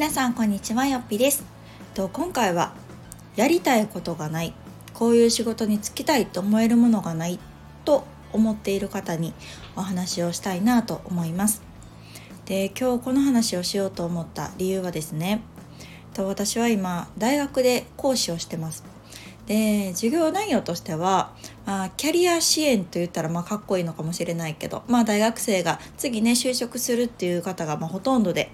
皆さんこんにちはよっぴです。と今回はやりたいことがないこういう仕事に就きたいと思えるものがないと思っている方にお話をしたいなと思います。で今日この話をしようと思った理由はですねと私は今大学で講師をしてます。で授業内容としては、まあ、キャリア支援といったらまあかっこいいのかもしれないけど、まあ、大学生が次ね就職するっていう方がまほとんどで、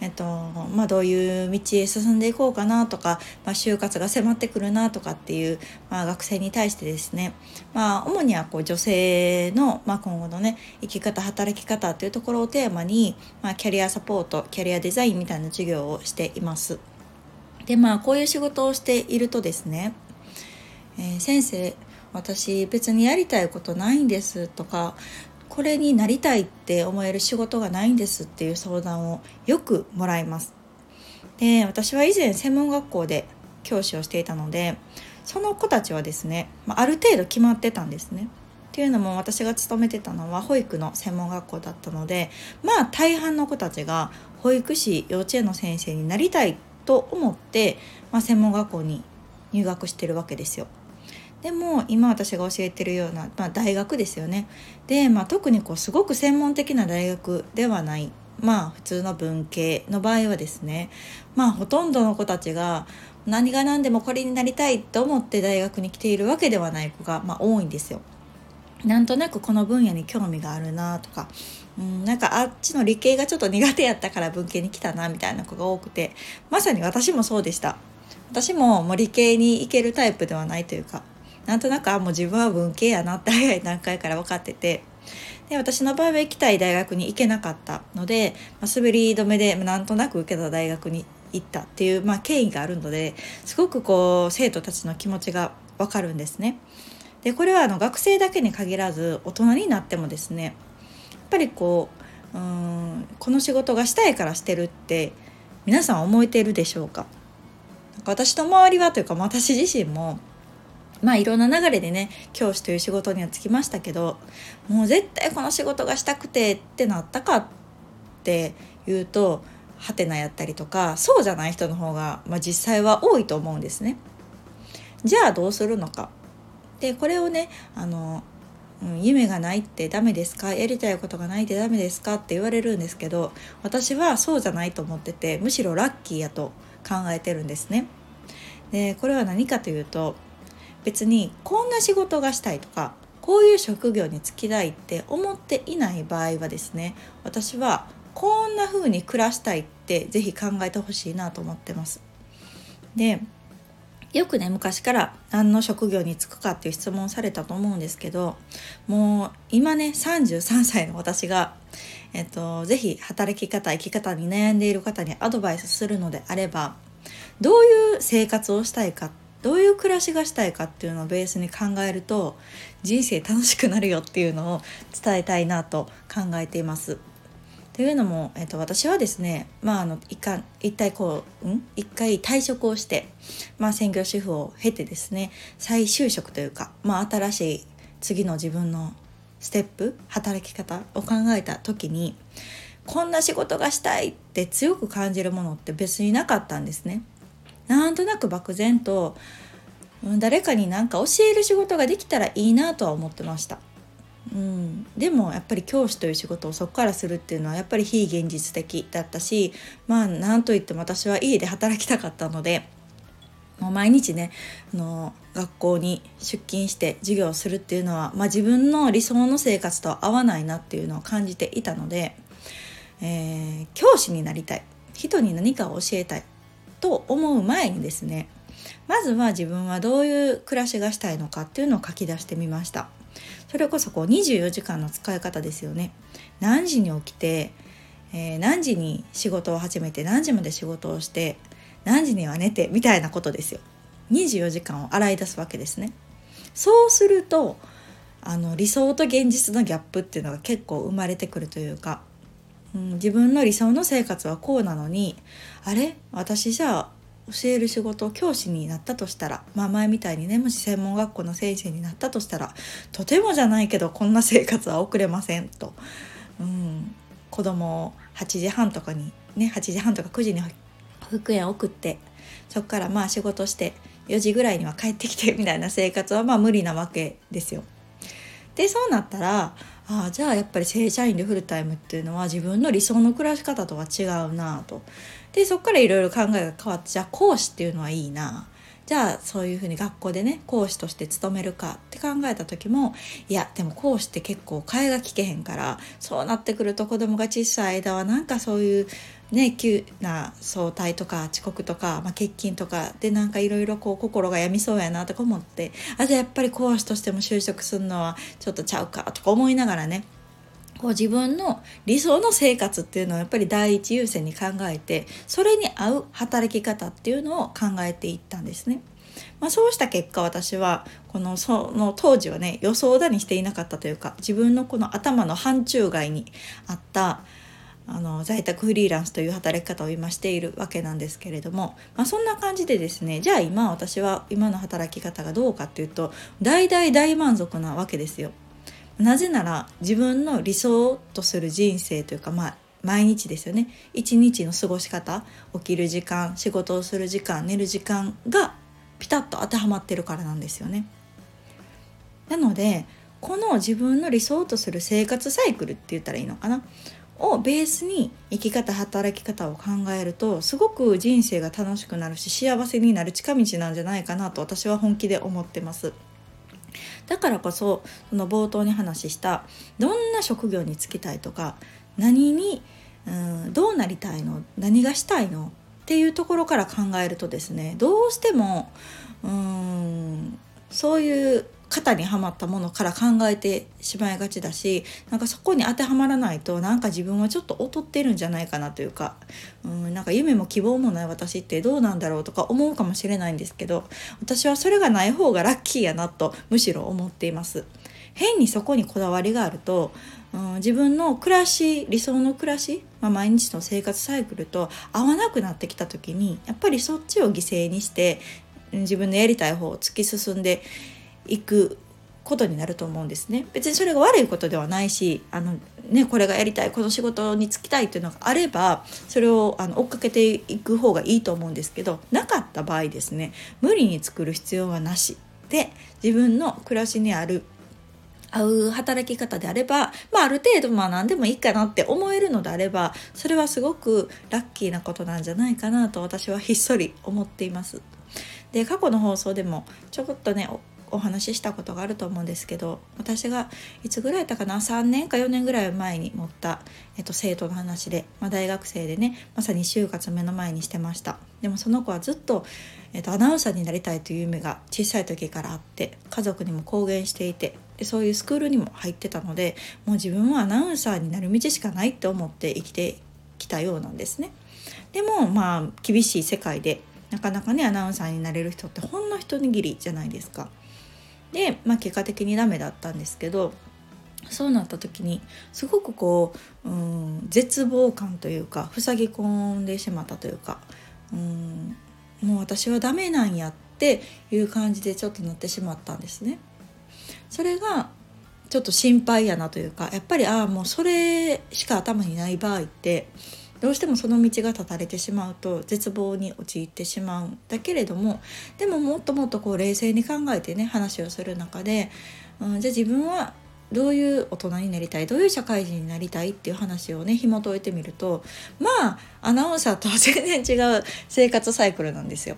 えっとまあ、どういう道へ進んでいこうかなとか、まあ、就活が迫ってくるなとかっていう、まあ、学生に対してですね、まあ、主にはこう女性の、まあ、今後のね生き方働き方というところをテーマに、まあ、キャリアサポートキャリアデザインみたいな授業をしています。でまあこういう仕事をしているとですねえー、先生私別にやりたいことないんですとかこれになりたいって思える仕事がないんですっていう相談をよくもらいます。で私は以前専門学校で教師をしていたのでその子たちはですね、まあ、る程度決まってたんですね。っていうのも私が勤めてたのは保育の専門学校だったのでまあ大半の子たちが保育士幼稚園の先生になりたいと思って、まあ、専門学校に入学してるわけですよ。でも今私が教えてるような、まあ、大学ですよね。で、まあ、特にこうすごく専門的な大学ではない。まあ普通の文系の場合はですね。まあほとんどの子たちが何が何でもこれになりたいと思って大学に来ているわけではない子が、まあ、多いんですよ。なんとなくこの分野に興味があるなとか、うん、なんかあっちの理系がちょっと苦手やったから文系に来たなみたいな子が多くてまさに私もそうでした。私ももう理系に行けるタイプではないというかなんとなくあもう自分は文系やなって早い段階から分かっててで私の場合は行きたい大学に行けなかったので、まあ、滑り止めでなんとなく受けた大学に行ったっていう、まあ、経緯があるのですごくこう生徒たちの気持ちが分かるんですね。でこれはあの学生だけに限らず大人になってもですねやっぱりこううんこの仕事がしたいからしてるって皆さん思えているでしょうか？なんか私の周りはというか私自身もまあいろんな流れでね教師という仕事にはつきましたけどもう絶対この仕事がしたくてってなったかっていうとハテナやったりとかそうじゃない人の方が、まあ、実際は多いと思うんですね。じゃあどうするのか。でこれをねあの、うん、夢がないってダメですか？やりたいことがないってダメですかって言われるんですけど私はそうじゃないと思っててむしろラッキーやと考えてるんですね。でこれは何かというと別にこんな仕事がしたいとかこういう職業に就きたいって思っていない場合はですね私はこんな風に暮らしたいって是非考えてほしいなと思ってます。でよくね昔から何の職業に就くかっていう質問されたと思うんですけどもう今ね33歳の私が、えっと、是非働き方生き方に悩んでいる方にアドバイスするのであればどういう生活をしたいかどういう暮らしがしたいかっていうのをベースに考えると人生楽しくなるよっていうのを伝えたいなと考えています。というのも、えっと、私はですね、まあ、あの一回一体こう、ん、一回退職をして、まあ、専業主婦を経てですね再就職というか、まあ、新しい次の自分のステップ働き方を考えた時にこんな仕事がしたいって強く感じるものって別になかったんですね。なんとなく漠然と誰かに何か教える仕事ができたらいいなとは思ってました。うん、でもやっぱり教師という仕事をそこからするっていうのはやっぱり非現実的だったしまあなんといっても私は家で働きたかったのでもう毎日ねあの学校に出勤して授業をするっていうのは、まあ、自分の理想の生活とは合わないなっていうのを感じていたので、えー、教師になりたい。人に何かを教えたい。と思う前にですねまずは自分はどういう暮らしがしたいのかっていうのを書き出してみました。それこそこう24時間の使い方ですよね。何時に起きて、えー、何時に仕事を始めて何時まで仕事をして何時には寝てみたいなことですよ。24時間を洗い出すわけですね。そうするとあの理想と現実のギャップっていうのが結構生まれてくるというかうん、自分の理想の生活はこうなのにあれ？私じゃあ教える仕事教師になったとしたら、まあ、前みたいにねもし専門学校の先生になったとしたらとてもじゃないけどこんな生活は送れませんと、うん、子供を8時半とかにね8時半とか9時に保育園送ってそこからまあ仕事して4時ぐらいには帰ってきてみたいな生活はまあ無理なわけですよ。でそうなったらああじゃあやっぱり正社員でフルタイムっていうのは自分の理想の暮らし方とは違うなと。でそこからいろいろ考えが変わってじゃあ講師っていうのはいいな。じゃあそういうふうに学校でね講師として勤めるかって考えた時もいやでも講師って結構替えが利けへんからそうなってくると子供が小さい間はなんかそういうね急な早退とか遅刻とか、まあ、欠勤とかでなんかいろいろこう心が病みそうやなとか思ってあじゃあやっぱり講師としても就職するのはちょっとちゃうかとか思いながらねこう自分の理想の生活っていうのをやっぱり第一優先に考えてそれに合う働き方っていうのを考えていったんですね。まあ、そうした結果私はこのその当時はね予想だにしていなかったというか自分のこの頭の範疇外にあったあの在宅フリーランスという働き方を今しているわけなんですけれども、まあ、そんな感じでですねじゃあ今私は今の働き方がどうかっていうと大大大満足なわけですよ。なぜなら自分の理想とする人生というかまあ毎日ですよね一日の過ごし方起きる時間仕事をする時間寝る時間がピタッと当てはまってるからなんですよね。なのでこの自分の理想とする生活サイクルって言ったらいいのかな？をベースに生き方働き方を考えるとすごく人生が楽しくなるし幸せになる近道なんじゃないかなと私は本気で思ってます。だからこそその冒頭に話したどんな職業に就きたいとか何にうんどうなりたいの何がしたいのっていうところから考えるとですねどうしてもうーんそういう型にはまったものから考えてしまいがちだしなんかそこに当てはまらないとなんか自分はちょっと劣ってるんじゃないかなというかうんなんか夢も希望もない私ってどうなんだろうとか思うかもしれないんですけど私はそれがない方がラッキーやなとむしろ思っています。変にそこにこだわりがあると、うん、自分の暮らし理想の暮らし、まあ、毎日の生活サイクルと合わなくなってきた時にやっぱりそっちを犠牲にして自分のやりたい方を突き進んでいくことになると思うんですね別にそれが悪いことではないしあの、ね、これがやりたいこの仕事に就きたいっていうのがあればそれをあの追っかけていく方がいいと思うんですけどなかった場合ですね無理に作る必要はなしで自分の暮らしにある合う働き方であれば、まあ、ある程度まあ何でもいいかなって思えるのであればそれはすごくラッキーなことなんじゃないかなと私はひっそり思っています。で過去の放送でもちょこっとねお話ししたことがあると思うんですけど私がいつぐらいだったかな3年か4年ぐらい前に持った、えっと、生徒の話で、まあ、大学生でねまさに就活目の前にしてましたでもその子はずっと、えっと、アナウンサーになりたいという夢が小さい時からあって家族にも公言していてでそういうスクールにも入ってたのでもう自分はアナウンサーになる道しかないって思って生きてきたようなんですね。でもまあ厳しい世界でなかなかねアナウンサーになれる人ってほんの一握りじゃないですか。で、まあ、結果的にダメだったんですけどそうなった時にすごくこう、うん、絶望感というか塞ぎ込んでしまったというか、うん、もう私はダメなんやっていう感じでちょっとなってしまったんですね。それがちょっと心配やなというかやっぱりああもうそれしか頭にない場合ってどうしてもその道が断たれてしまうと絶望に陥ってしまうんだけれどもでももっともっとこう冷静に考えてね話をする中で、うん、じゃあ自分はどういう大人になりたいどういう社会人になりたいっていう話をね紐解いてみるとまあアナウンサーとは全然違う生活サイクルなんですよ。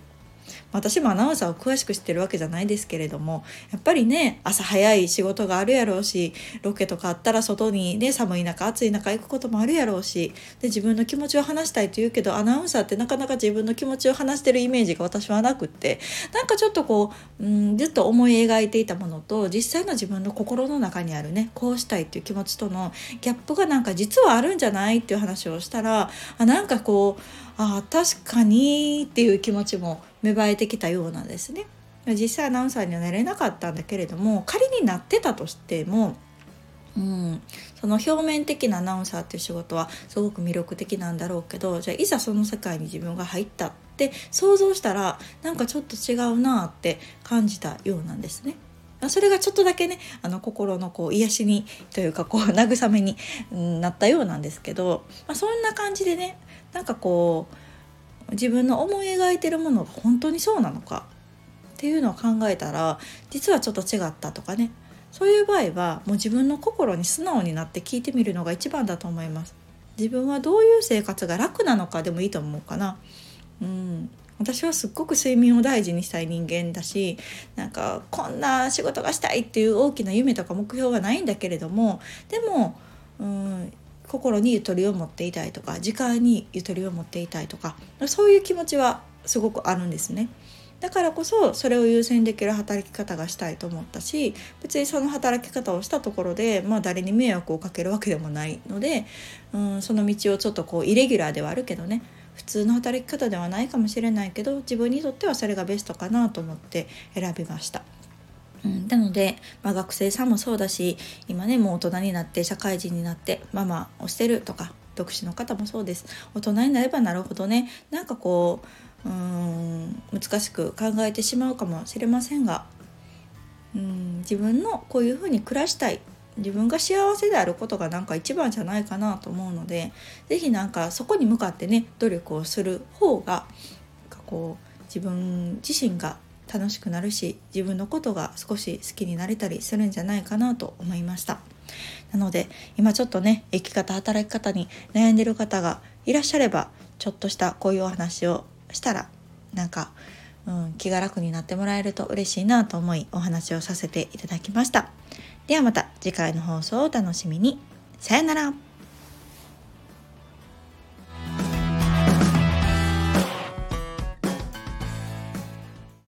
私もアナウンサーを詳しく知ってるわけじゃないですけれどもやっぱりね朝早い仕事があるやろうしロケとかあったら外にね寒い中暑い中行くこともあるやろうしで自分の気持ちを話したいと言うけどアナウンサーってなかなか自分の気持ちを話してるイメージが私はなくってなんかちょっとこう、うん、ずっと思い描いていたものと実際の自分の心の中にあるねこうしたいっていう気持ちとのギャップがなんか実はあるんじゃないっていう話をしたらあなんかこうあ確かにっていう気持ちも芽生えてきたようなんですね。実際アナウンサーにはなれなかったんだけれども仮になってたとしても、うん、その表面的なアナウンサーっていう仕事はすごく魅力的なんだろうけどじゃあいざその世界に自分が入ったって想像したらなんかちょっと違うなって感じたようなんですね。それがちょっとだけねあの心のこう癒しにというかこう慰めになったようなんですけど、まあ、そんな感じでねなんかこう自分の思い描いてるものが本当にそうなのかっていうのを考えたら実はちょっと違ったとかね。そういう場合はもう自分の心に素直になって聞いてみるのが一番だと思います。自分はどういう生活が楽なのかでもいいと思うかな。うん。私はすっごく睡眠を大事にしたい人間だしなんかこんな仕事がしたいっていう大きな夢とか目標はないんだけれどもでもうん心にゆとりを持っていたいとか時間にゆとりを持っていたいとかそういう気持ちはすごくあるんですね。だからこそそれを優先できる働き方がしたいと思ったし別にその働き方をしたところで、まあ、誰に迷惑をかけるわけでもないので、うん、その道をちょっとこうイレギュラーではあるけどね普通の働き方ではないかもしれないけど自分にとってはそれがベストかなと思って選びました。うん、なので、まあ、学生さんもそうだし今ねもう大人になって社会人になってママをしてるとか独身の方もそうです。大人になればなるほどねなんかこううん難しく考えてしまうかもしれませんがうん自分のこういうふうに暮らしたい自分が幸せであることがなんか一番じゃないかなと思うので是非なんかそこに向かってね努力をする方がこう自分自身が楽しくなるし自分のことが少し好きになれたりするんじゃないかなと思いました。なので今ちょっとね生き方働き方に悩んでる方がいらっしゃればちょっとしたこういうお話をしたらなんか、うん、気が楽になってもらえると嬉しいなと思いお話をさせていただきました。ではまた次回の放送をお楽しみに。さよなら。